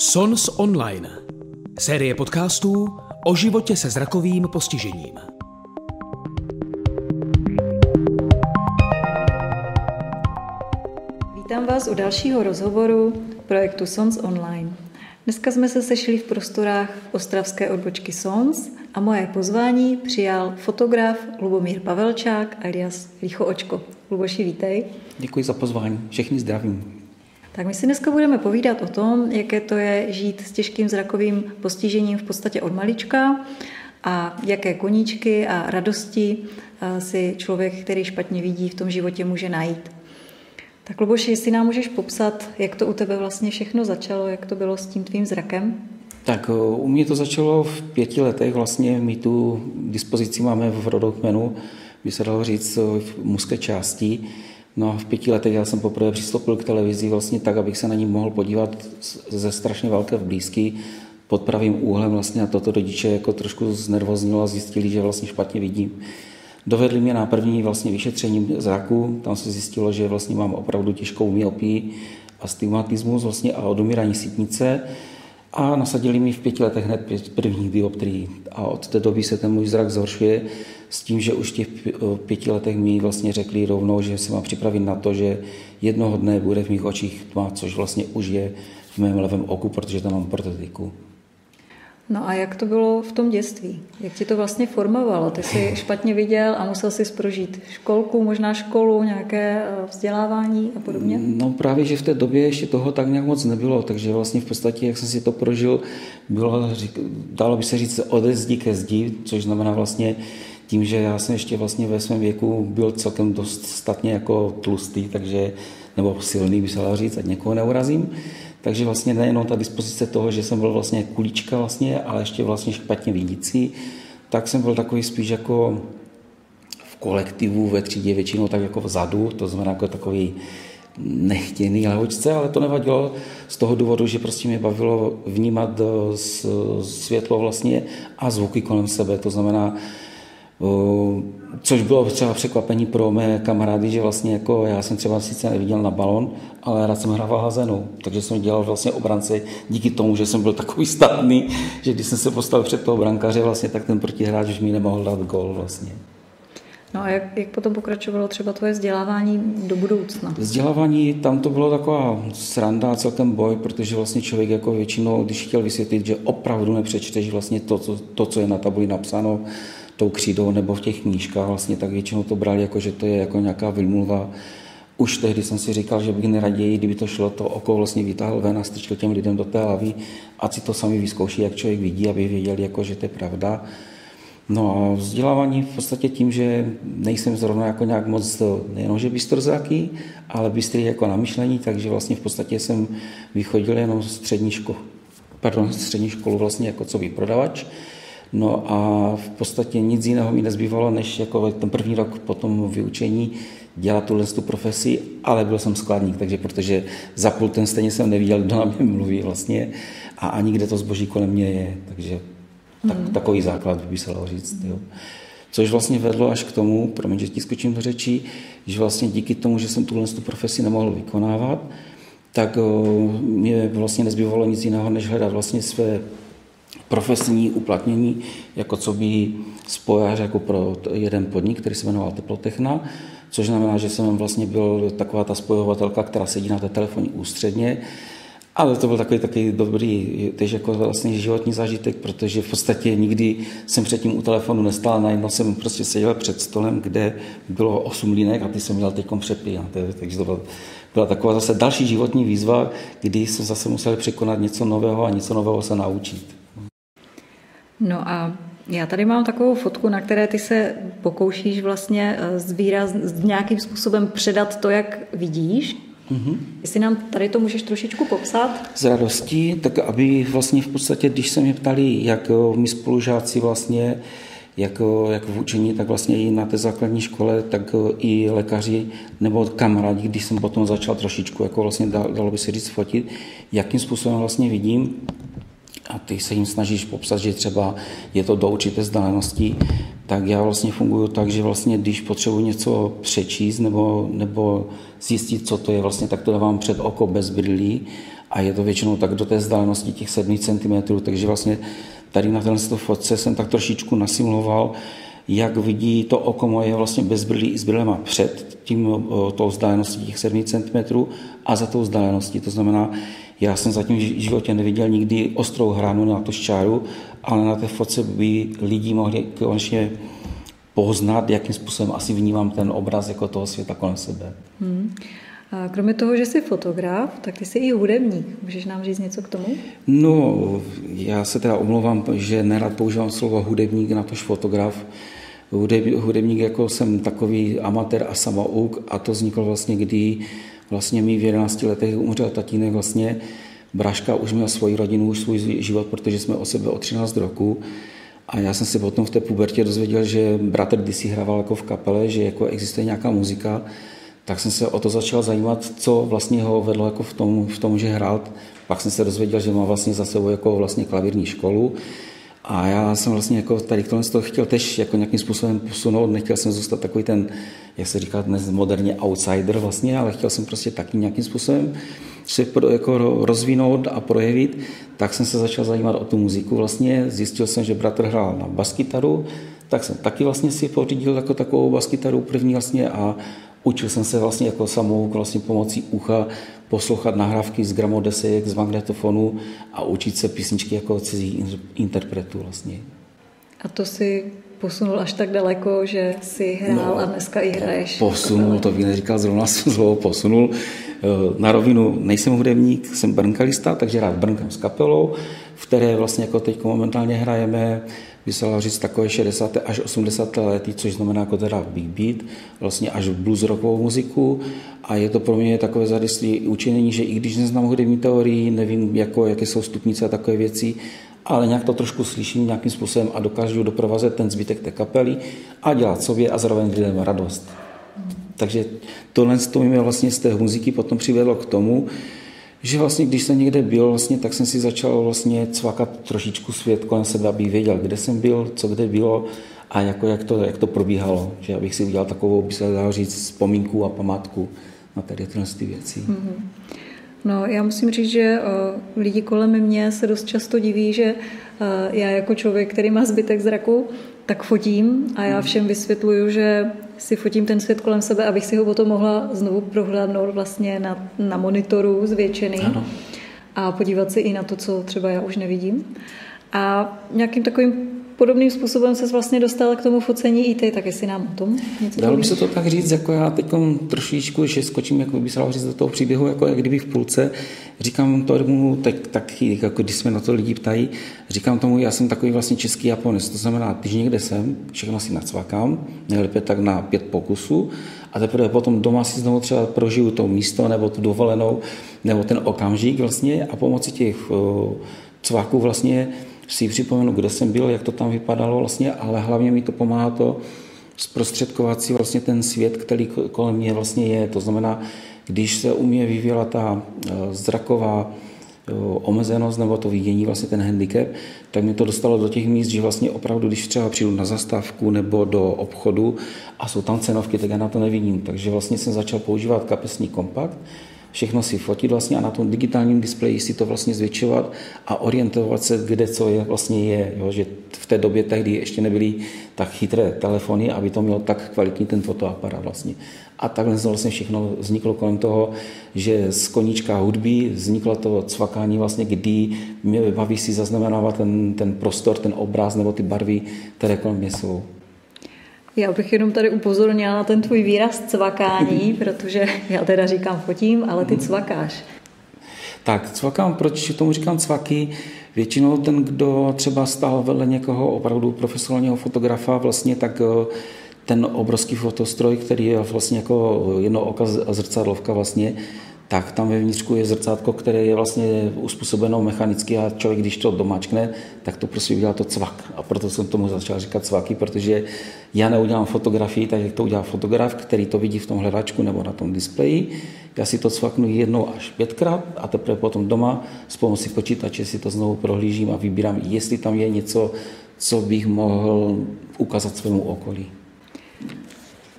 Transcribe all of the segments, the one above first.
Sons Online. Série podcastů o životě se zrakovým postižením. Vítám vás u dalšího rozhovoru projektu Sons Online. Dneska jsme se sešli v prostorách ostravské odbočky Sons a moje pozvání přijal fotograf Lubomír Pavelčák alias Licho Očko. Luboši, vítej. Děkuji za pozvání. Všechny zdravím. Tak my si dneska budeme povídat o tom, jaké to je žít s těžkým zrakovým postižením v podstatě od malička a jaké koníčky a radosti eh, si člověk, který špatně vidí, v tom životě může najít. Tak Luboši, jestli nám můžeš popsat, jak to u tebe vlastně všechno začalo, jak to bylo s tím tvým zrakem? Tak eh, u mě to začalo v pěti letech, vlastně my tu dispozici máme v rodokmenu, by se dalo říct v mužské části, No a v pěti letech já jsem poprvé přistoupil k televizi vlastně tak, abych se na ní mohl podívat ze strašně velké v blízky pod pravým úhlem vlastně a toto rodiče jako trošku znervoznilo a zjistili, že vlastně špatně vidím. Dovedli mě na první vlastně vyšetření zraku, tam se zjistilo, že vlastně mám opravdu těžkou myopii, astigmatismus vlastně a odumírání sítnice. A nasadili mi v pěti letech hned první dioptrii. A od té doby se ten můj zrak zhoršuje s tím, že už v těch pěti letech mi vlastně řekli rovnou, že se má připravit na to, že jednoho dne bude v mých očích tma, což vlastně už je v mém levém oku, protože tam mám protetiku. No a jak to bylo v tom dětství? Jak ti to vlastně formovalo? Ty jsi špatně viděl a musel si prožít školku, možná školu, nějaké eh, vzdělávání a podobně? No právě, že v té době ještě toho tak nějak moc nebylo, takže vlastně v podstatě, jak jsem si to prožil, bylo, dalo by se říct, ode zdi ke zdi, což znamená vlastně tím, že já jsem ještě vlastně ve svém věku byl celkem dost statně jako tlustý, takže, nebo silný, by se dalo říct, ať někoho neurazím. Takže vlastně nejenom ta dispozice toho, že jsem byl vlastně kulička vlastně, ale ještě vlastně špatně vidící, tak jsem byl takový spíš jako v kolektivu ve třídě většinou tak jako vzadu, to znamená jako takový nechtěný lehočce, ale to nevadilo z toho důvodu, že prostě mě bavilo vnímat světlo vlastně a zvuky kolem sebe. To znamená, Což bylo třeba překvapení pro mé kamarády, že vlastně jako já jsem třeba sice neviděl na balon, ale rád jsem hrával hazenou. Takže jsem dělal vlastně obrance díky tomu, že jsem byl takový statný, že když jsem se postavil před toho brankaře, vlastně, tak ten protihráč už mi nemohl dát gol vlastně. No a jak, jak potom pokračovalo třeba tvoje vzdělávání do budoucna? Vzdělávání, tam to bylo taková sranda, celkem boj, protože vlastně člověk jako většinou, když chtěl vysvětlit, že opravdu nepřečteš vlastně to, co, to, co je na tabuli napsáno, tou křídou nebo v těch knížkách vlastně, tak většinou to brali jako, že to je jako nějaká vymluva. Už tehdy jsem si říkal, že bych neraději, kdyby to šlo, to oko vlastně vytáhl ven a strčil těm lidem do té hlavy, ať si to sami vyzkouší, jak člověk vidí, aby věděli, jako, že to je pravda. No a vzdělávání v podstatě tím, že nejsem zrovna jako nějak moc nejenom, že bystrozraký, ale bystrý jako na myšlení, takže vlastně v podstatě jsem vychodil jenom střední školu, pardon, střední školu vlastně jako co prodavač. No a v podstatě nic jiného mi nezbývalo, než jako ten první rok po tom vyučení dělat tuhle tu profesi, ale byl jsem skladník, takže protože za pultem stejně jsem neviděl, kdo na mě mluví vlastně a ani kde to zboží kolem mě je, takže tak, hmm. takový základ by se dalo říct. Jo. Což vlastně vedlo až k tomu, promiň, že ti skočím do řečí, že vlastně díky tomu, že jsem tuhle tu profesi nemohl vykonávat, tak mě vlastně nezbývalo nic jiného, než hledat vlastně své profesní uplatnění, jako co by spojař jako pro jeden podnik, který se jmenoval Teplotechna, což znamená, že jsem vlastně byl taková ta spojovatelka, která sedí na té telefonní ústředně, ale to byl takový, takový dobrý, tež jako vlastně životní zážitek, protože v podstatě nikdy jsem předtím u telefonu nestál, najednou jsem prostě seděl před stolem, kde bylo 8 línek a ty jsem měl teď přepínat. Takže to byla, byla taková zase další životní výzva, kdy jsem zase musel překonat něco nového a něco nového se naučit. No a já tady mám takovou fotku, na které ty se pokoušíš vlastně eh, zvýraz, nějakým způsobem předat to, jak vidíš. Mm-hmm. Jestli nám tady to můžeš trošičku popsat? S radostí, tak aby vlastně v podstatě, když se mě ptali, jak eh, mi spolužáci vlastně, jak, eh, jak v učení, tak vlastně i na té základní škole, tak i lékaři nebo kamarádi, když jsem potom začal trošičku, jako vlastně dalo by se říct, fotit, jakým způsobem vlastně vidím, a ty se jim snažíš popsat, že třeba je to do určité vzdálenosti, tak já vlastně funguji tak, že vlastně když potřebuji něco přečíst nebo, nebo zjistit, co to je vlastně, tak to dávám před oko bez brýlí a je to většinou tak do té vzdálenosti těch 7 cm, takže vlastně tady na této fotce jsem tak trošičku nasimuloval, jak vidí to oko moje vlastně bez brýlí i s brýlema před tím, tou vzdáleností těch 7 cm a za tou vzdáleností. To znamená, já jsem zatím v životě neviděl nikdy ostrou hranu na to šťáru, ale na té fotce by lidi mohli konečně poznat, jakým způsobem asi vnímám ten obraz jako toho světa kolem sebe. Hmm. A kromě toho, že jsi fotograf, tak ty jsi i hudebník. Můžeš nám říct něco k tomu? No, já se teda omlouvám, že nerad používám slovo hudebník, na tož fotograf. Hudebník jako jsem takový amatér a samouk a to vzniklo vlastně, kdy vlastně mi v 11 letech umřel tatínek vlastně, Braška už měl svoji rodinu, už svůj život, protože jsme o sebe o 13 roku. A já jsem si potom v té pubertě dozvěděl, že bratr kdysi hrával jako v kapele, že jako existuje nějaká muzika, tak jsem se o to začal zajímat, co vlastně ho vedlo jako v tom, v tom že hrál. Pak jsem se dozvěděl, že má vlastně za sebou jako vlastně klavírní školu. A já jsem vlastně jako tady k tomu chtěl tež jako nějakým způsobem posunout, nechtěl jsem zůstat takový ten, jak se říká dnes moderně, outsider vlastně, ale chtěl jsem prostě taky nějakým způsobem se jako rozvinout a projevit, tak jsem se začal zajímat o tu muziku. Vlastně zjistil jsem, že bratr hrál na baskytaru, tak jsem taky vlastně si pořídil jako takovou baskytaru první vlastně a učil jsem se vlastně jako samou vlastně pomocí ucha poslouchat nahrávky z gramodesek, z magnetofonu a učit se písničky jako cizí interpretů vlastně. A to si posunul až tak daleko, že si hrál no, a dneska i hraješ. Posunul, to bych neříkal zrovna slovo posunul. Eh, na rovinu nejsem hudebník, jsem brnkalista, takže rád brnkám s kapelou, v které vlastně jako teď momentálně hrajeme, by se říct takové 60. až 80. lety, což znamená jako teda big beat, vlastně až blues rockovou muziku a je to pro mě takové zadistlí učinění, že i když neznám hudební teorii, nevím, jako, jaké jsou stupnice a takové věci, ale nějak to trošku slyším nějakým způsobem a dokážu doprovázet ten zbytek té kapely a dělat sobě a zároveň lidem radost. Takže tohle to mě vlastně z té muziky potom přivedlo k tomu, že vlastně, když jsem někde byl, vlastně, tak jsem si začal vlastně cvakat trošičku svět kolem sebe, aby věděl, kde jsem byl, co kde bylo a jako, jak, to, jak to probíhalo. Že abych si udělal takovou, by se dalo říct, vzpomínku a památku na tady tyhle ty věci. Mm-hmm. No, já musím říct, že uh, lidi kolem mě se dost často diví, že uh, já jako člověk, který má zbytek zraku, tak fotím a já všem vysvětluju, že si fotím ten svět kolem sebe, abych si ho potom mohla znovu prohlédnout vlastně na, na monitoru zvětšený ano. a podívat si i na to, co třeba já už nevidím. A nějakým takovým podobným způsobem se vlastně dostal k tomu focení i ty, tak jestli nám o tom něco Dalo by se to tak říct, jako já teď trošičku, že skočím, jako by se dalo říct do toho příběhu, jako jak kdyby v půlce, říkám to tomu tak, taky, jako když jsme na to lidi ptají, říkám tomu, já jsem takový vlastně český Japonec, to znamená, když někde jsem, všechno si nacvakám, nejlépe tak na pět pokusů, a teprve potom doma si znovu třeba prožiju to místo nebo tu dovolenou, nebo ten okamžik vlastně a pomocí těch uh, cvaků vlastně si připomenu, kde jsem byl, jak to tam vypadalo vlastně, ale hlavně mi to pomáhá to zprostředkovat si vlastně ten svět, který kolem mě vlastně je. To znamená, když se u mě vyvíjela ta eh, zraková eh, omezenost nebo to vidění, vlastně ten handicap, tak mě to dostalo do těch míst, že vlastně opravdu, když třeba přijdu na zastávku nebo do obchodu a jsou tam cenovky, tak já na to nevidím. Takže vlastně jsem začal používat kapesní kompakt, všechno si fotit vlastně a na tom digitálním displeji si to vlastně zvětšovat a orientovat se, kde co je vlastně je. Jo? Že v té době tehdy ještě nebyly tak chytré telefony, aby to mělo tak kvalitní ten fotoaparát vlastně. A takhle vlastně všechno vzniklo kolem toho, že z koníčka hudby vzniklo to cvakání vlastně, kdy mě baví si zaznamenávat ten, ten prostor, ten obraz nebo ty barvy, které kolem mě jsou. Já bych jenom tady upozornila na ten tvůj výraz cvakání, protože já teda říkám fotím, ale ty cvakáš. Tak, cvakám, proč tomu říkám cvaky? Většinou ten, kdo třeba stál vedle někoho opravdu profesionálního fotografa, vlastně tak eh, ten obrovský fotostroj, který je vlastně jako jedno oka zrcadlovka vlastně, tak tam vevnitřku je zrcátko, které je vlastně uspůsobeno mechanicky a člověk, když to domáčkne, tak to prostě udělá to cvak. A proto jsem tomu začal říkat cvaky, protože já neudělám fotografii, tak jak to udělá fotograf, který to vidí v tom hledačku nebo na tom displeji. Já si to cvaknu jednou až pětkrát a teprve potom doma s pomocí počítače si to znovu prohlížím a vybírám, jestli tam je něco co bych mohl ukázat svému okolí.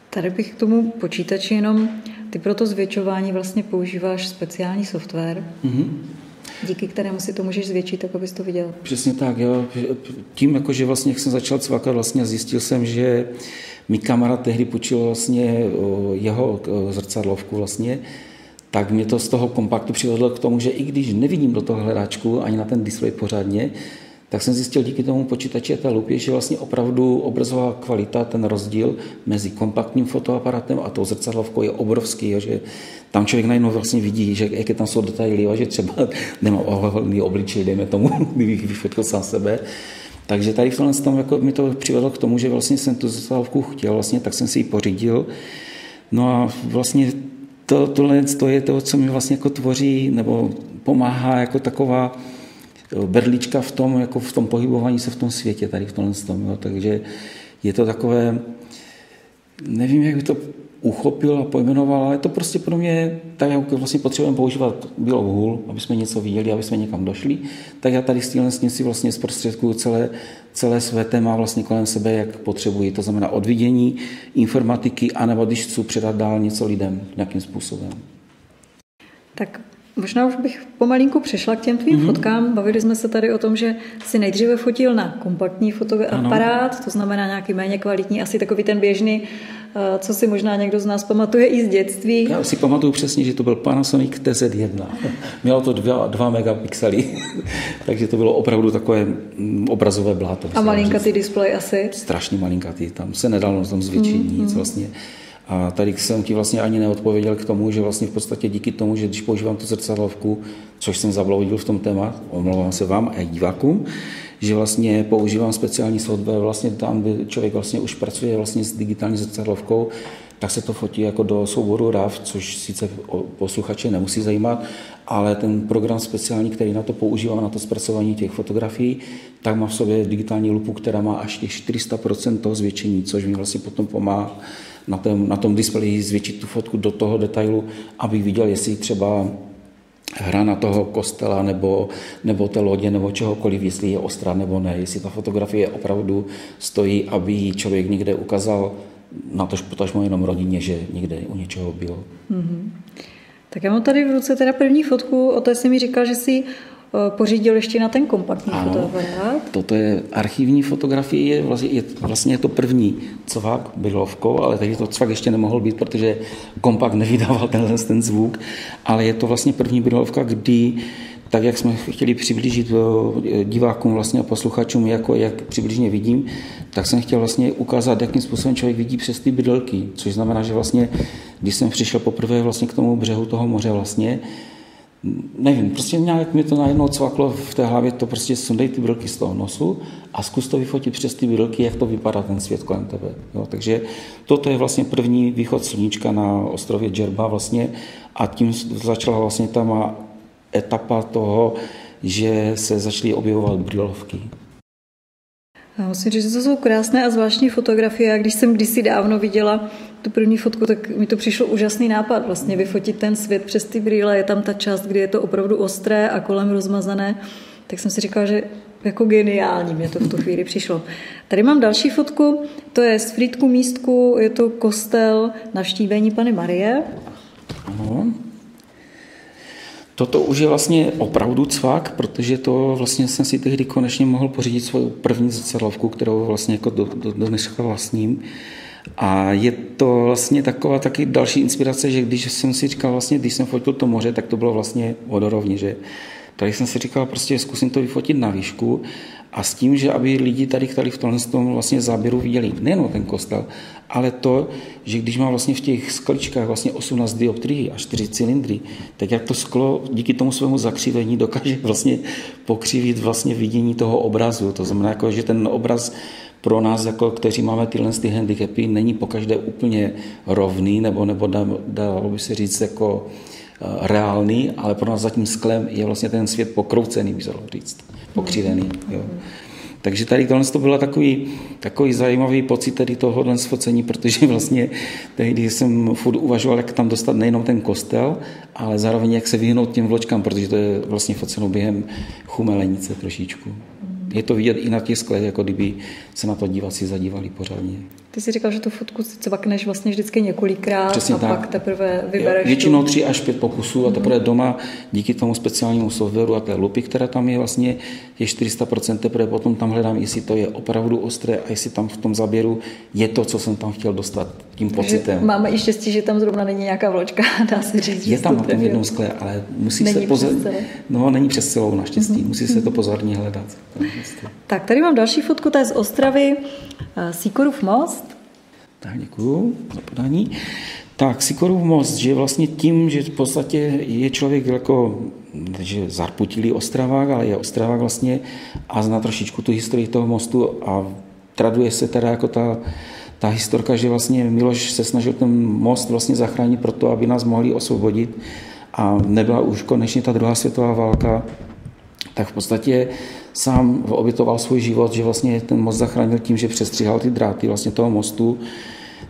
Tady bych k tomu počítači jenom, ty pro to zvětšování vlastně používáš speciální software, mm-hmm. díky kterému si to můžeš zvětšit, tak abys to viděl. Přesně tak, jo. Tím, jako, že vlastně, jak jsem začal cvakat, vlastně zjistil jsem, že mi kamarád tehdy počil vlastně jeho zrcadlovku vlastně, tak mě to z toho kompaktu přivedlo k tomu, že i když nevidím do toho hledáčku ani na ten displej pořádně, tak jsem zjistil díky tomu počítači a té lupě, že vlastně opravdu obrazová kvalita, ten rozdíl mezi kompaktním fotoaparatem a tou zrcadlovkou je obrovský, jo, že tam člověk najednou vlastně vidí, že jaké tam jsou detaily, jo, že třeba nemá oholný obličej, dejme tomu, kdybych vyfotil sám sebe, takže tady v tomhle tom jako mi to přivedlo k tomu, že vlastně jsem tu zrcadlovku chtěl, vlastně, tak jsem si ji pořídil. No a vlastně to, tohle to je to, co mi vlastně jako tvoří nebo pomáhá jako taková berlička v tom, jako v tom pohybování se v tom světě, tady v tomhle tom. Jo. Takže je to takové, nevím, jak by to uchopil a pojmenoval, ale je to prostě pro mě, tak jak vlastně potřebujeme používat bílou hůl, aby jsme něco viděli, aby jsme někam došli, tak já tady s tím si vlastně zprostředkuju celé, celé své téma vlastně kolem sebe, jak potřebuji. To znamená odvidění, informatiky, anebo když chci předat dál něco lidem nějakým způsobem. Tak Možná už bych pomalinku přešla k těm tvým mm-hmm. fotkám. Bavili jsme se tady o tom, že si nejdříve fotil na kompaktní fotoaparát, ano. to znamená nějaký méně kvalitní, asi takový ten běžný, eh, co si možná někdo z nás pamatuje i z dětství. Já si pamatuju přesně, že to byl Panasonic TZ1. Mělo to 2 megapixely, takže to bylo opravdu takové mm, obrazové bláto. A malinkatý displej asi? Strašně malinkatý, tam se nedalo tam zvětšit mm-hmm. nic vlastně. A tady jsem ti vlastně ani neodpověděl k tomu, že vlastně v podstatě díky tomu, že když používám tu zrcadlovku, což jsem zabloudil v tom témat, omlouvám se vám a divákům, že vlastně používám speciální software, vlastně tam, kde člověk vlastně už pracuje vlastně s digitální zrcadlovkou, tak se to fotí jako do souboru RAV, což sice posluchače nemusí zajímat, ale ten program speciální, který na to používám, na to zpracování těch fotografií, tak má v sobě digitální lupu, která má až těch 400% toho zvětšení, což mi vlastně potom pomáhá na tom, na tom displeji zvětšit tu fotku do toho detailu, abych viděl, jestli třeba hra na toho kostela nebo, nebo té lodě nebo čehokoliv, jestli je ostrá nebo ne, jestli ta fotografie opravdu stojí, aby ji člověk někde ukázal, na tož potažmo jenom rodině, že někde u něčeho bylo. Mm-hmm. Tak já mám tady v ruce teda první fotku, o té jsi mi říkal, že si pořídil ještě na ten kompaktní ano, fotoaparát. Toto je archivní fotografie, je vlastně, je vlastně to první cvak bylovkou, ale tady to cvak ještě nemohl být, protože kompakt nevydával tenhle ten zvuk, ale je to vlastně první bylovka, kdy tak jak jsme chtěli přiblížit eh, divákům vlastně a posluchačům, jako jak přibližně vidím, tak jsem chtěl vlastně ukázat, jakým způsobem člověk vidí přes ty bydlky, což znamená, že vlastně, když jsem přišel poprvé vlastně k tomu břehu toho moře vlastně, nevím, prostě nějak mi to najednou cvaklo v té hlavě, to prostě sundej ty brilky z toho nosu a zkus to vyfotit přes ty brilky, jak to vypadá ten svět kolem tebe. Jo, takže toto je vlastně první východ sluníčka na ostrově Džerba vlastně a tím začala vlastně ta etapa toho, že se začaly objevovat brilovky. Já musím říct, že to jsou krásné a zvláštní fotografie. A když jsem kdysi dávno viděla tu první fotku, tak mi to přišlo úžasný nápad vlastně vyfotit ten svět přes ty brýle. Je tam ta část, kdy je to opravdu ostré a kolem rozmazané. Tak jsem si říkala, že jako geniální mě to v tu chvíli přišlo. Tady mám další fotku, to je z Frýdku místku, je to kostel navštívení Pany Marie. Ano. Toto už je vlastně opravdu cvak, protože to vlastně jsem si tehdy konečně mohl pořídit svou první zrcadlovku, kterou vlastně jako do, do, do dneška vlastním. A je to vlastně taková taky další inspirace, že když jsem si říkal vlastně, když jsem fotil to moře, tak to bylo vlastně vodorovně, že tady jsem si říkal, prostě zkusím to vyfotit na výšku a s tím, že aby lidi tady, tady v tomhle tom vlastně záběru viděli nejen ten kostel, ale to, že když má vlastně v těch skličkách vlastně 18 dioptrií a 4 cylindry, tak jak to sklo díky tomu svému zakřivení dokáže vlastně pokřivit vlastně vidění toho obrazu. To znamená, jako, že ten obraz pro nás, jako, kteří máme tyhle ty handicapy, není pokaždé úplně rovný, nebo, nebo dalo by se říct jako eh, reálný, ale pro nás zatím sklem je vlastně ten svět pokroucený, by se dalo říct, pokřivený. Jo. Takže tady tohle to byl takový, takový zajímavý pocit tady tohohle sfocení, protože vlastně tehdy jsem furt uvažoval, jak tam dostat nejenom ten kostel, ale zároveň jak se vyhnout těm vločkám, protože to je vlastně foceno během chumelenice trošičku. Je to vidět i na těch sklech, jako kdyby se na to diváci zadívali pořádně. Ty jsi říkal, že tu fotku si cvakneš vlastně vždycky několikrát Přesně a tak. pak teprve vybereš Většinou tři až pět pokusů a teprve doma díky tomu speciálnímu softwaru a té lupy, která tam je vlastně, je 400%, teprve potom tam hledám, jestli to je opravdu ostré a jestli tam v tom záběru je to, co jsem tam chtěl dostat tím pocitem. máme i štěstí, že tam zrovna není nějaká vločka, dá se říct. že Je tam na tom jednom skle, ale musí Není se pozor... No, není přes celou naštěstí, musí se to pozorně hledat. Tak, tady mám další fotku, ta je z Ostravy, eh, Síkorův most. Tak děkuju za podání. Tak, Sikorův most, že vlastně tím, že v podstatě je člověk jako, že zarputilý Ostravák, ale je Ostravák vlastně a zná trošičku tu historii toho mostu a traduje se teda jako ta, ta historka, že vlastně Miloš se snažil ten most vlastně zachránit proto, aby nás mohli osvobodit a nebyla už konečně ta druhá světová válka, tak v podstatě sám obětoval svůj život, že vlastně ten most zachránil tím, že přestříhal ty dráty vlastně toho mostu.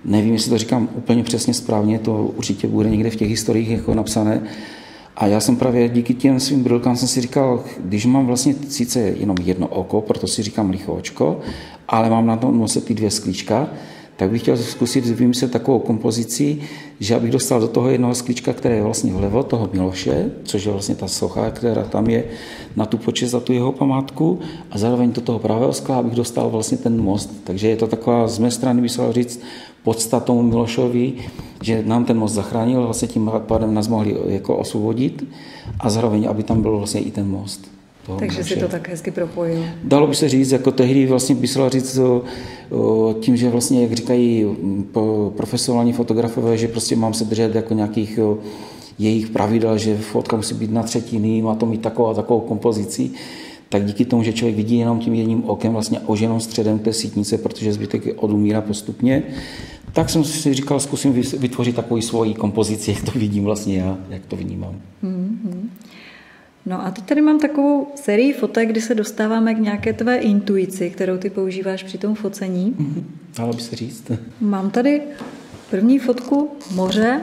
Nevím, jestli to říkám úplně přesně správně, to určitě bude někde v těch historiích jako napsané. A já jsem právě díky těm svým brilkám jsem si říkal, když mám vlastně sice jenom jedno oko, proto si říkám lichoočko, ale mám na tom nose ty dvě sklíčka, tak bych chtěl zkusit vymyslet takovou kompozici, že abych dostal do toho jednoho sklíčka, které je vlastně vlevo, toho Miloše, což je vlastně ta socha, která tam je na tu počest za tu jeho památku a zároveň do toho pravého skla, abych dostal vlastně ten most. Takže je to taková z mé strany, by se dalo říct, podsta tomu Milošovi, že nám ten most zachránil, vlastně tím pádem nás mohli jako osvobodit a zároveň, aby tam byl vlastně i ten most. Toho Takže si to tak hezky propojil. Dalo by se říct, jako tehdy vlastně by se říct o, o, tím, že vlastně, jak říkají po, profesionální fotografové, že prostě mám se držet jako nějakých o, jejich pravidel, že fotka musí být na třetiny, má to mít takovou a takovou kompozici, tak díky tomu, že člověk vidí jenom tím jedním okem, vlastně oženou středem té sítnice, protože zbytek odumírá postupně, tak jsem si říkal, zkusím vytvořit takovou svoji kompozici, jak to vidím vlastně já, jak to vnímám. No a teď tady mám takovou sérii fotek, kdy se dostáváme k nějaké tvé intuici, kterou ty používáš při tom focení. Dalo by se říct. Mám tady první fotku moře.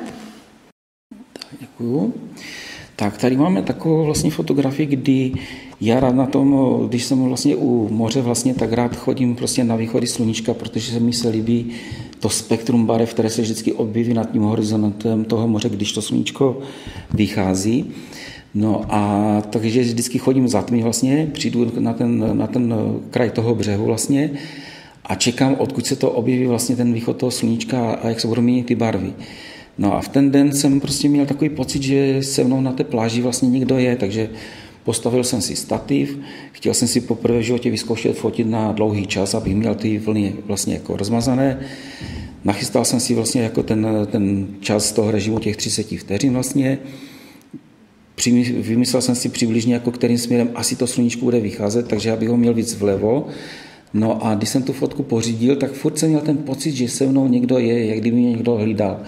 Děkuju. Tak tady máme takovou vlastně fotografii, kdy já rád na tom, když jsem vlastně u moře, vlastně tak rád chodím prostě na východy sluníčka, protože se mi se líbí to spektrum barev, které se vždycky objeví nad tím horizontem toho moře, když to sluníčko vychází. No a takže vždycky chodím za tmy vlastně, přijdu na ten, na ten kraj toho břehu vlastně a čekám, odkud se to objeví vlastně ten východ toho sluníčka a jak se budou měnit ty barvy. No a v ten den jsem prostě měl takový pocit, že se mnou na té pláži vlastně někdo je, takže postavil jsem si stativ, chtěl jsem si poprvé v životě vyzkoušet fotit na dlouhý čas, abych měl ty vlny vlastně jako rozmazané. Nachystal jsem si vlastně jako ten, ten čas toho režimu těch 30 vteřin vlastně. Vymyslel jsem si přibližně, jako kterým směrem asi to sluníčko bude vycházet, takže abych ho měl víc vlevo. No a když jsem tu fotku pořídil, tak furt jsem měl ten pocit, že se mnou někdo je, jak kdyby mě někdo hlídal.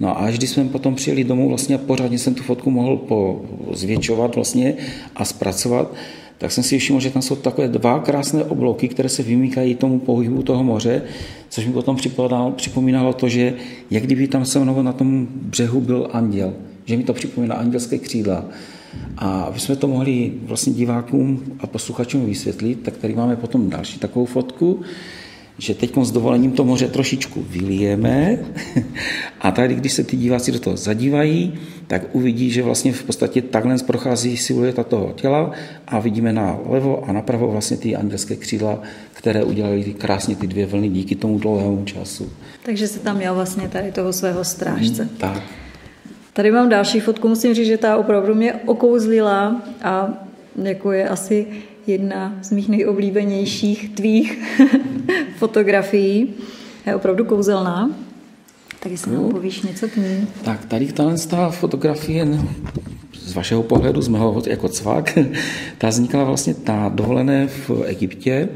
No a až když jsme potom přijeli domů vlastně a pořádně jsem tu fotku mohl po, zvětšovat vlastně a zpracovat, tak jsem si všiml, že tam jsou takové dva krásné obloky, které se vymýkají tomu pohybu toho moře, což mi potom připomínalo to, že jak kdyby tam se mnou na tom břehu byl anděl, že mi to připomíná andělské křídla. A aby jsme to mohli vlastně divákům a posluchačům vysvětlit, tak tady máme potom další takovou fotku, že teď s dovolením to moře trošičku vylijeme a tady, když se ty diváci do toho zadívají, tak uvidí, že vlastně v podstatě takhle prochází silueta toho těla a vidíme na levo a napravo vlastně ty andělské křídla, které udělali ty krásně ty dvě vlny díky tomu dlouhému času. Takže se tam měl vlastně tady toho svého strážce. Tak. Tady mám další fotku, musím říct, že ta opravdu mě okouzlila a jako je asi jedna z mých nejoblíbenějších tvých fotografií. Je opravdu kouzelná. Tak jestli nám povíš něco k ní. Tak tady tahle ta fotografie no, z vašeho pohledu, z mého jako cvak, ta vznikla vlastně ta dovolené v Egyptě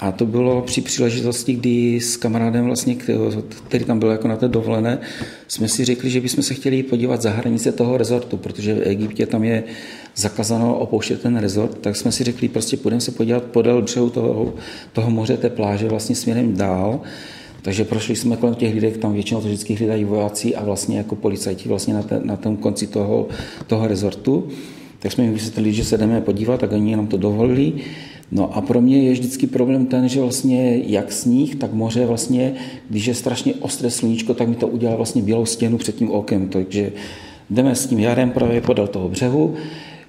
a to bylo při příležitosti, kdy s kamarádem, vlastně, který tam byl jako na té dovolené, jsme si řekli, že bychom se chtěli podívat za hranice toho rezortu, protože v Egyptě tam je zakázáno opouštět ten rezort, tak jsme si řekli, prostě půjdeme se podívat podél břehu toho, toho moře, té pláže, vlastně směrem dál. Takže prošli jsme kolem těch lidí, tam většinou to vždycky hlídají vojáci a vlastně jako policajti vlastně na, ten, na tom konci toho, toho rezortu. Tak jsme jim vysvětlili, že se jdeme podívat, tak oni nám to dovolili. No a pro mě je vždycky problém ten, že vlastně jak sníh, tak moře vlastně, když je strašně ostré sluníčko, tak mi to udělá vlastně bílou stěnu před tím okem. Takže jdeme s tím jarem právě podél toho břehu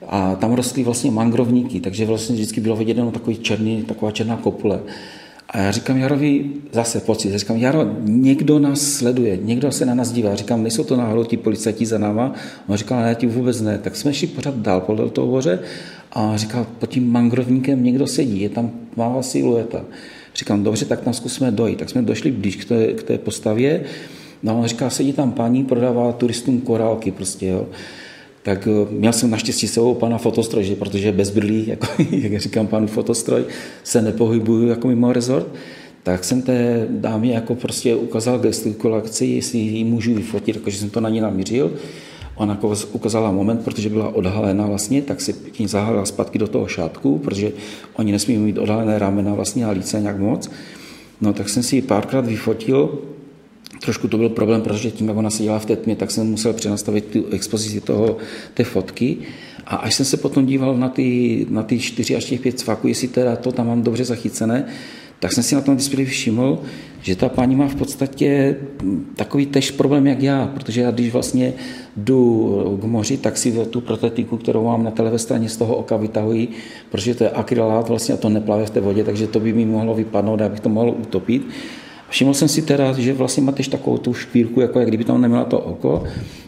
a tam rostly vlastně mangrovníky, takže vlastně vždycky bylo vidět jenom takový černý, taková černá kopule. A já říkám Jarovi zase pocit, říkám, Jaro, někdo nás sleduje, někdo se na nás dívá. Říkám, nejsou to náhodou ti policajti za náma? On říkal, ne, ti vůbec ne. Tak jsme šli pořád dál podle toho hoře a říkal, pod tím mangrovníkem někdo sedí, je tam mává silueta. Říkám, dobře, tak tam zkusíme dojít. Tak jsme došli blíž k té, k té postavě. No on říká, sedí tam paní, prodává turistům korálky prostě, jo tak eh, měl jsem naštěstí sebou pana fotostroj, že, protože bez brýlí, jako, jak říkám panu fotostroj, se nepohybuju jako mimo rezort, tak jsem té dámě jako prostě ukázal gestikulaci, jestli ji můžu vyfotit, jakože jsem to na ní namířil. Ona ukázala moment, protože byla odhalená vlastně, tak si ní zahalila zpátky do toho šátku, protože oni nesmí mít odhalené ramena vlastně a líce nějak moc. No tak jsem si ji párkrát vyfotil, Trošku to byl problém, protože tím, jak ona seděla v té tmě, tak jsem musel přenastavit tu expozici toho, té fotky. A až jsem se potom díval na ty, na ty čtyři až těch pět cvaků, jestli teda to tam mám dobře zachycené, tak jsem si na tom displeji všiml, že ta paní má v podstatě takový tež problém, jak já, protože já když vlastně jdu k moři, tak si tu protetiku, kterou mám na té straně z toho oka vytahuji, protože to je akrylát vlastně a to neplave v té vodě, takže to by mi mohlo vypadnout, abych to mohl utopit. Všiml jsem si teda, že vlastně má takovou tu špírku, jako jak kdyby tam neměla to oko,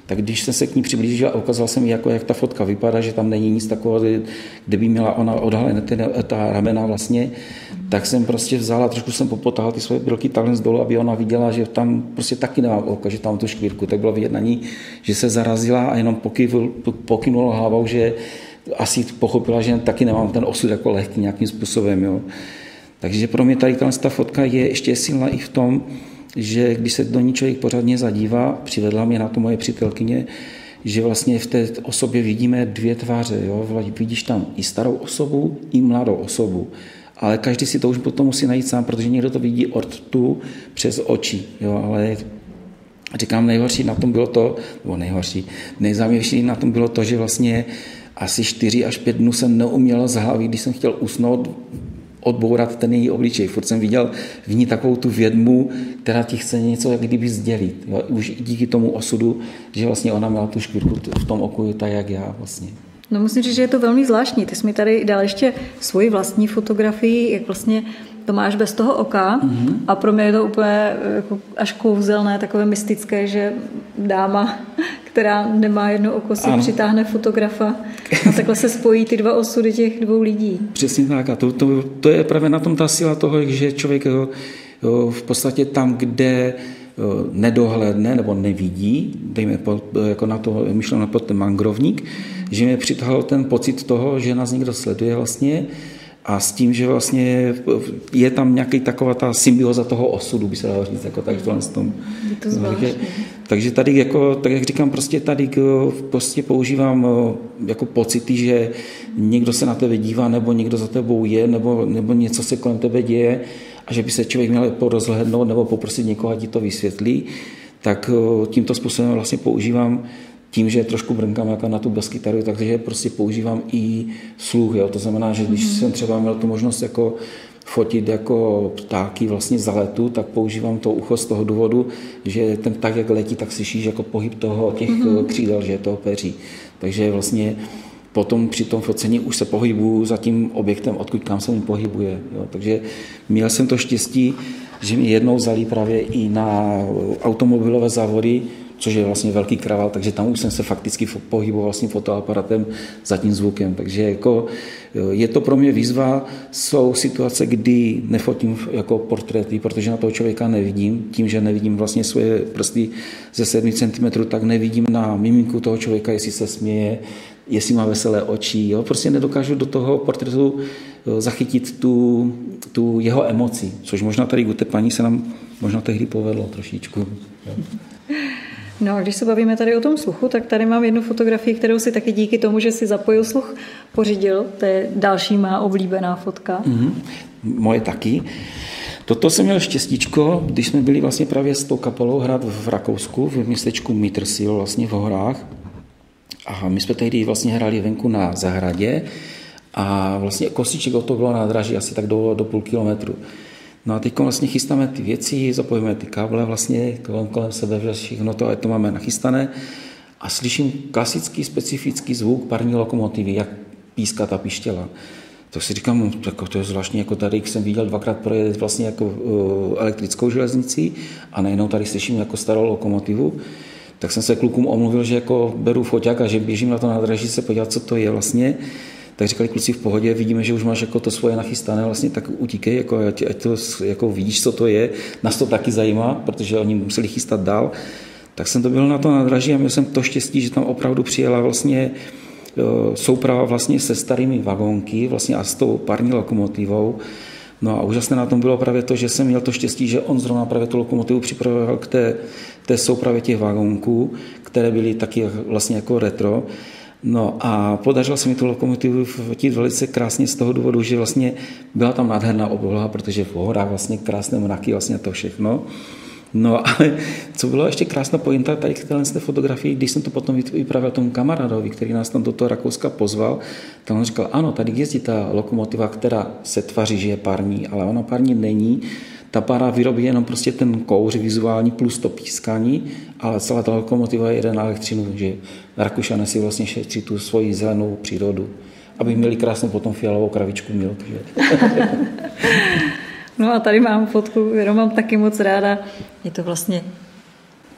tak když jsem se k ní přiblížil a ukázal jsem jako jak ta fotka vypadá, že tam není nic takového, kde by měla ona odhalené ta ramena vlastně, tak jsem prostě vzal a trošku jsem popotáhl ty svoje brilky takhle z dolu, aby ona viděla, že tam prostě taky nemá oko, že tam tu škvírku. Tak bylo vidět na ní, že se zarazila a jenom pokynula hlavou, že asi pochopila, že taky nemám ten osud jako lehký nějakým způsobem. Jo. Takže pro mě tady ta fotka je ještě silná i v tom, že když se do ní člověk pořádně zadívá, přivedla mě na to moje přítelkyně, že vlastně v té osobě vidíme dvě tváře. Jo? Vidíš tam i starou osobu, i mladou osobu. Ale každý si to už potom musí najít sám, protože někdo to vidí od tu přes oči. Jo? Ale říkám, nejhorší na tom bylo to, nebo nejhorší, nejzáměrnější na tom bylo to, že vlastně asi 4 až 5 dnů jsem neuměl z hlavy, když jsem chtěl usnout, odbourat ten její obličej. Furt jsem viděl v ní takovou tu vědmu, která ti chce něco jak kdyby sdělit. Jo? Už díky tomu osudu, že vlastně ona měla tu škvirku v tom oku, tak jak já vlastně. No musím říct, že je to velmi zvláštní. Ty jsi mi tady dal ještě svoji vlastní fotografii, jak vlastně to máš bez toho oka mm-hmm. a pro mě je to úplně jako až kouzelné, takové mystické, že dáma, která nemá jedno oko, si ano. přitáhne fotografa a takhle se spojí ty dva osudy těch dvou lidí. Přesně tak a to, to, to je právě na tom ta síla toho, že člověk jo, jo, v podstatě tam, kde nedohledne nebo nevidí, dejme po, jako na to, myšleno pod ten mangrovník, že mě přitahal ten pocit toho, že nás někdo sleduje vlastně a s tím, že vlastně je tam nějaký taková ta symbioza toho osudu, by se dalo říct, jako tak v tom. Je to zvláštní. Takže tady, jako, tak jak říkám, prostě tady prostě používám jako pocity, že někdo se na tebe dívá, nebo někdo za tebou je, nebo, nebo něco se kolem tebe děje a že by se člověk měl porozhlednout nebo poprosit někoho, ať ti to vysvětlí, tak tímto způsobem vlastně používám tím, že trošku brnkám jako na tu baskytaru, takže prostě používám i sluch. Jo. To znamená, že když mm. jsem třeba měl tu možnost jako fotit jako ptáky vlastně za letu, tak používám to ucho z toho důvodu, že ten pták, jak letí, tak slyšíš jako pohyb toho těch mm-hmm. křídel, že je toho peří. Takže vlastně potom při tom focení už se pohybuju za tím objektem, odkud kam se mi pohybuje. Jo. Takže měl jsem to štěstí, že mi jednou vzali právě i na automobilové závody, což je vlastně velký kravál, takže tam už jsem se fakticky pohyboval vlastně fotoaparatem za tím zvukem. Takže jako, je to pro mě výzva, jsou situace, kdy nefotím jako portréty, protože na toho člověka nevidím, tím, že nevidím vlastně svoje prsty ze 7 cm, tak nevidím na miminku toho člověka, jestli se směje, jestli má veselé oči. Jo? Prostě nedokážu do toho portrétu zachytit tu, tu jeho emoci, což možná tady u té paní se nám možná tehdy povedlo trošičku. Jo? No a když se bavíme tady o tom sluchu, tak tady mám jednu fotografii, kterou si taky díky tomu, že si zapojil sluch, pořídil. To je další má oblíbená fotka. Mm-hmm. Moje taky. Toto jsem měl štěstíčko, když jsme byli vlastně právě s tou kapelou hrát v Rakousku, v městečku Mitrsil, vlastně v horách. A my jsme tehdy vlastně hráli venku na zahradě A vlastně kostiček od toho bylo nádraží asi tak do, do půl kilometru. No a teď vlastně chystáme ty věci, zapojíme ty káble vlastně kolem, kolem sebe, všechno to, a to máme nachystané. A slyším klasický specifický zvuk parní lokomotivy, jak píská ta pištěla. Tak si říkám, jako to je zvláštní, jako tady jsem viděl dvakrát projet vlastně jako uh, elektrickou železnici a najednou tady slyším jako starou lokomotivu. Tak jsem se klukům omluvil, že jako beru foťák a že běžím na to nádraží se podívat, co to je vlastně tak říkali kluci v pohodě, vidíme, že už máš jako to svoje nachystané, vlastně tak utíkej, jako, ať, ať to jako vidíš, co to je. Nás to taky zajímá, protože oni museli chystat dál. Tak jsem to byl na to nádraží a měl jsem to štěstí, že tam opravdu přijela vlastně e, souprava vlastně se starými vagónky vlastně a s tou parní lokomotivou. No a úžasné na tom bylo právě to, že jsem měl to štěstí, že on zrovna právě tu lokomotivu připravoval k té, té soupravě těch vagónků, které byly taky vlastně jako retro. No a podařilo se mi tu lokomotivu fotit velice krásně z toho důvodu, že vlastně byla tam nádherná obloha, protože v horách vlastně krásné mraky, vlastně to všechno. No ale co bylo ještě krásná pointa tady k téhle fotografii, když jsem to potom vypravil tomu kamarádovi, který nás tam do toho Rakouska pozval, tak on říkal, ano, tady jezdí ta lokomotiva, která se tvaří, že je parní, ale ona parní není, ta para vyrobí jenom prostě ten kouř vizuální plus to pískání, ale celá ta lokomotiva jede na elektřinu, že Rakušané si vlastně šetří tu svoji zelenou přírodu, aby měli krásnou potom fialovou kravičku milk. Že? no a tady mám fotku, kterou mám taky moc ráda. Je to vlastně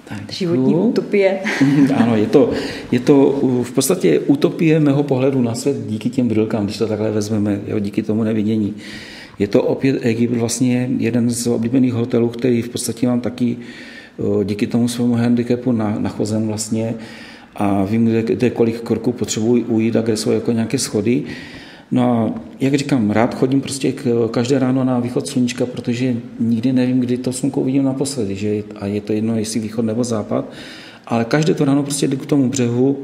tak, životní utopie. ano, je to, je to v podstatě utopie mého pohledu na svět díky těm brilkám, když to takhle vezmeme, jo, díky tomu nevidění. Je to opět Egypt vlastně jeden z oblíbených hotelů, který v podstatě mám taky díky tomu svému handicapu nachozen vlastně a vím, kde, kde kolik kroků potřebuji ujít a kde jsou jako nějaké schody. No a jak říkám, rád chodím prostě k, každé ráno na východ sluníčka, protože nikdy nevím, kdy to slunko uvidím naposledy, že? a je to jedno, jestli východ nebo západ, ale každé to ráno prostě jdu k tomu břehu,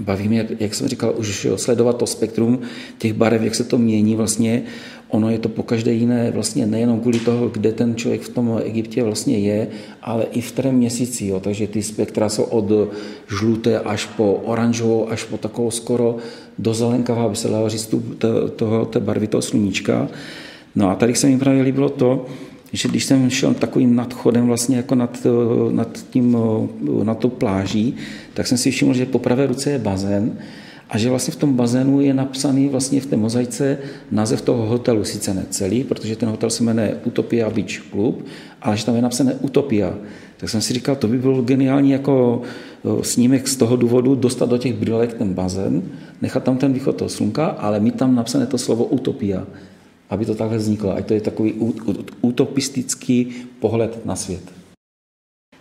baví mě, jak, jak jsem říkal, už sledovat to spektrum těch barev, jak se to mění vlastně Ono je to po každé jiné vlastně nejenom kvůli toho, kde ten člověk v tom Egyptě vlastně je, ale i v kterém měsíci. Jo. Takže ty spektra jsou od žluté až po oranžovou, až po takovou skoro do zelenkavá, aby se dalo říct, tu, to, toho, té barvy toho sluníčka. No a tady se mi právě líbilo to, že když jsem šel takovým nadchodem vlastně jako nad, nad, tím, nad tou pláží, tak jsem si všiml, že po pravé ruce je bazén a že vlastně v tom bazénu je napsaný vlastně v té mozaice název toho hotelu, sice ne celý, protože ten hotel se jmenuje Utopia Beach Club, ale že tam je napsané Utopia. Tak jsem si říkal, to by bylo geniální jako snímek z toho důvodu dostat do těch brýlek ten bazén, nechat tam ten východ toho slunka, ale mít tam napsané to slovo Utopia, aby to takhle vzniklo. Ať to je takový utopistický pohled na svět.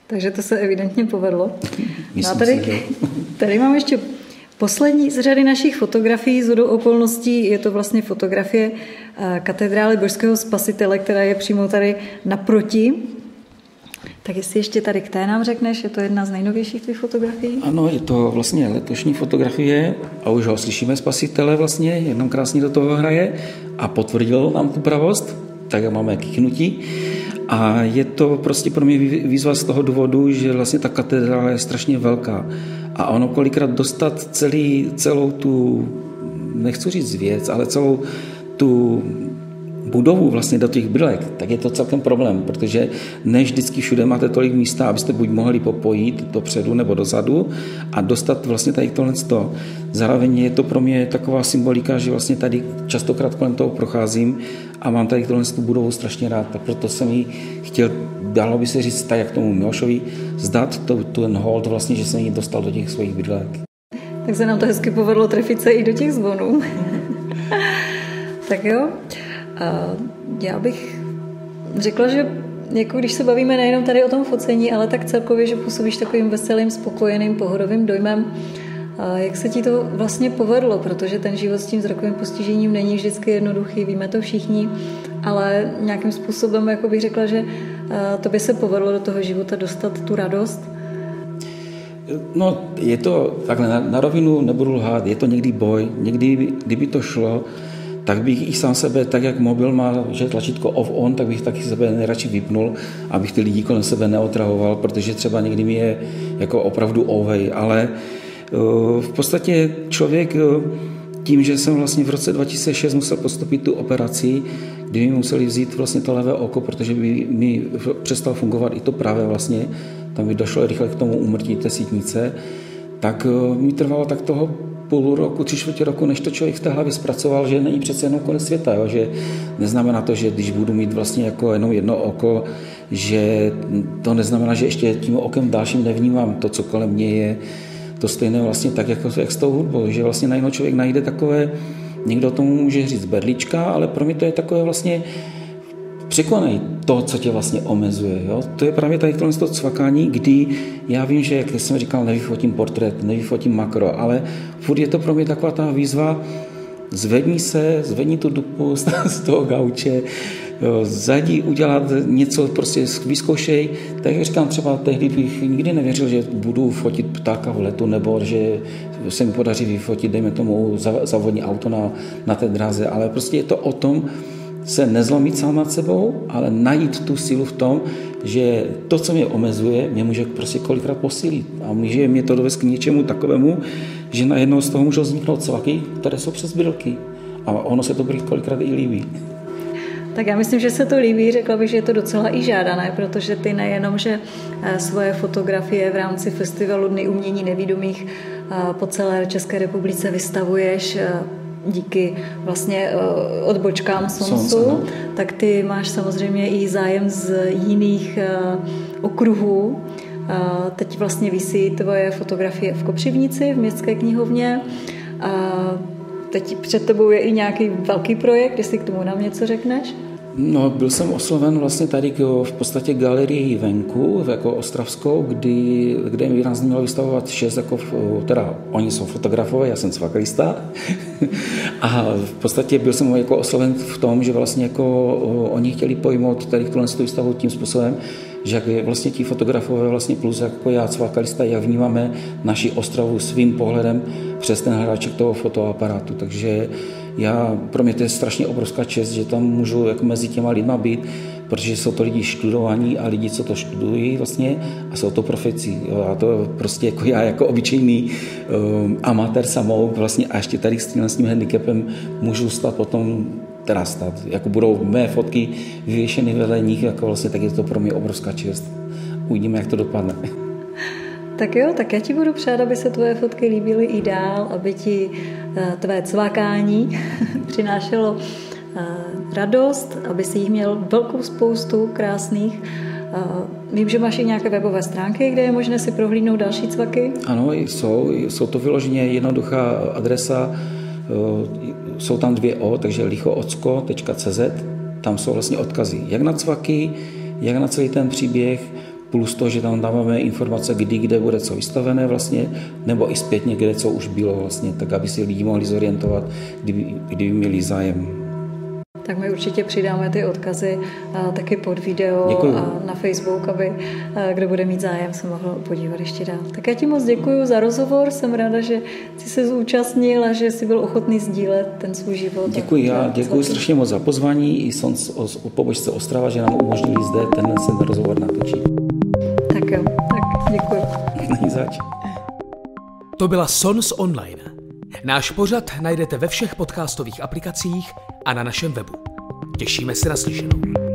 Takže to se evidentně povedlo. Myslím no a tady, si, tady mám ještě Poslední z řady našich fotografií z okolností je to vlastně fotografie eh, katedrály Božského spasitele, která je přímo tady naproti. Tak jestli ještě tady k té nám řekneš, je to jedna z nejnovějších tvých fotografií? Ano, je to vlastně letošní fotografie a už ho slyšíme spasitele vlastně, jenom krásně do toho hraje a potvrdil nám tu pravost, tak máme kichnutí. A je to prostě pro mě výzva z toho důvodu, že vlastně ta katedrála je strašně velká a ono kolikrát dostat celý, celou tu, nechci říct věc, ale celou tu budovu vlastně do těch brylek, tak je to celkem problém, protože ne vždycky všude máte tolik místa, abyste buď mohli popojit dopředu nebo dozadu a dostat vlastně tady tohle to. Zároveň je to pro mě taková symbolika, že vlastně tady častokrát kolem toho procházím a mám tady tohle tu budovu strašně rád. A proto jsem ji chtěl, dalo by se říct, tak jak tomu Milošovi, zdat to, ten hold vlastně, že jsem ji dostal do těch svých bydlek. Tak se nám to hezky povedlo trefit se i do těch zvonů. tak jo. A já bych řekla, že jako když se bavíme nejenom tady o tom focení, ale tak celkově, že působíš takovým veselým, spokojeným, pohodovým dojmem, a jak se ti to vlastně povedlo, protože ten život s tím zrakovým postižením není vždycky jednoduchý, víme to všichni, ale nějakým způsobem jako bych řekla, že to by se povedlo do toho života dostat tu radost. No, je to takhle na, na rovinu, nebudu lhát, je to někdy boj, někdy, kdyby to šlo, tak bych i sám sebe, tak jak mobil má že tlačítko off-on, tak bych taky sebe nejradši vypnul, abych ty lidi kolem sebe neotrahoval, protože třeba někdy mi je jako opravdu ovej, ale uh, v podstatě člověk, tím, že jsem vlastně v roce 2006 musel postupit tu operaci, kdy mi museli vzít vlastně to levé oko, protože by mi přestalo fungovat i to pravé vlastně, tam by došlo rychle k tomu umrtí té sítnice, tak eh, mi trvalo tak toho půl roku, tři čtvrtě roku, než to člověk v té hlavě zpracoval, že není přece jenom konec světa, jo? že neznamená to, že když budu mít vlastně jako jenom jedno oko, že to neznamená, že ještě tím okem dalším nevnímám to, co kolem mě je, to stejné vlastně tak, jako, jak s tou hudbou, že vlastně najednou člověk najde takové, někdo tomu může říct berlička, ale pro mě to je takové vlastně překonej to, co tě vlastně omezuje. Jo? To je právě tady tohle to cvakání, kdy já vím, že, jak jsem říkal, nevyfotím portrét, nevyfotím makro, ale furt je to pro mě taková ta výzva, zvedni se, zvedni tu dupu z toho gauče, zajdi udělat něco, prostě vyzkoušej. Tak říkám, třeba tehdy bych nikdy nevěřil, že budu fotit ptáka v letu, nebo že se mi podaří vyfotit, dejme tomu, závodní auto na, na té dráze, ale prostě je to o tom, se nezlomit sám nad sebou, ale najít tu sílu v tom, že to, co mě omezuje, mě může prostě kolikrát posílit. A může mě to dovést k něčemu takovému, že najednou z toho můžou vzniknout cvaky, které jsou přes brilky. A ono se to kolikrát i líbí. Tak já myslím, že se to líbí, řekla bych, že je to docela i žádané, protože ty nejenom, že eh, svoje fotografie v rámci festivalu Dny umění nevídomých eh, po celé České republice vystavuješ eh, díky vlastně odbočkám Sonsu, tak ty máš samozřejmě i zájem z jiných okruhů. Teď vlastně vysí tvoje fotografie v Kopřivnici, v městské knihovně. Teď před tebou je i nějaký velký projekt, jestli k tomu nám něco řekneš? No, byl jsem osloven vlastně tady v podstatě galerii venku, jako Ostravskou, kdy, kde mi nás mělo vystavovat šest, jako, teda oni jsou fotografové, já jsem cvaklista. a v podstatě byl jsem jako osloven v tom, že vlastně jako oni chtěli pojmout tady tuhle výstavu tím způsobem, že jak vlastně ti fotografové vlastně plus jako já cvakalista, jak vnímáme naši Ostravu svým pohledem přes ten hráček toho fotoaparátu. Takže já, pro mě to je strašně obrovská čest, že tam můžu jako mezi těma lidma být, protože jsou to lidi študovaní a lidi, co to študují vlastně a jsou to profecí. A to prostě jako já, jako obyčejný um, amatér samou vlastně a ještě tady s tím, s tím handicapem můžu stát potom teda. Jako budou mé fotky vyvěšeny vedle nich, jako vlastně, tak je to pro mě obrovská čest. Uvidíme, jak to dopadne. Tak jo, tak já ti budu přát, aby se tvoje fotky líbily i dál, aby ti eh, tvé cvakání přinášelo eh, radost, aby si jich měl velkou spoustu krásných. Eh, vím, že máš i nějaké webové stránky, kde je možné si prohlídnout další cvaky. Ano, jsou. Jsou to vyloženě jednoduchá adresa. Jsou tam dvě O, takže lichoocko.cz. Tam jsou vlastně odkazy jak na cvaky, jak na celý ten příběh, plus to, že tam dáváme informace, kdy, kde bude co vystavené vlastně, nebo i zpětně, kde co už bylo vlastně, tak aby si lidi mohli zorientovat, kdyby, kdyby měli zájem tak my určitě přidáme ty odkazy a taky pod video děkuju. a na Facebook, aby kdo bude mít zájem, se mohl podívat ještě dál. Tak já ti moc děkuji za rozhovor, jsem ráda, že jsi se zúčastnil a že jsi byl ochotný sdílet ten svůj život. Děkuji, já děkuji strašně moc za pozvání i Sons o, o pobočce Ostrava, že nám umožnili zde ten, ten rozhovor natočit. Tak jo, tak děkuji. Není zač. To byla Sons Online. Náš pořad najdete ve všech podcastových aplikacích a na našem webu. Těšíme se na slyšenou.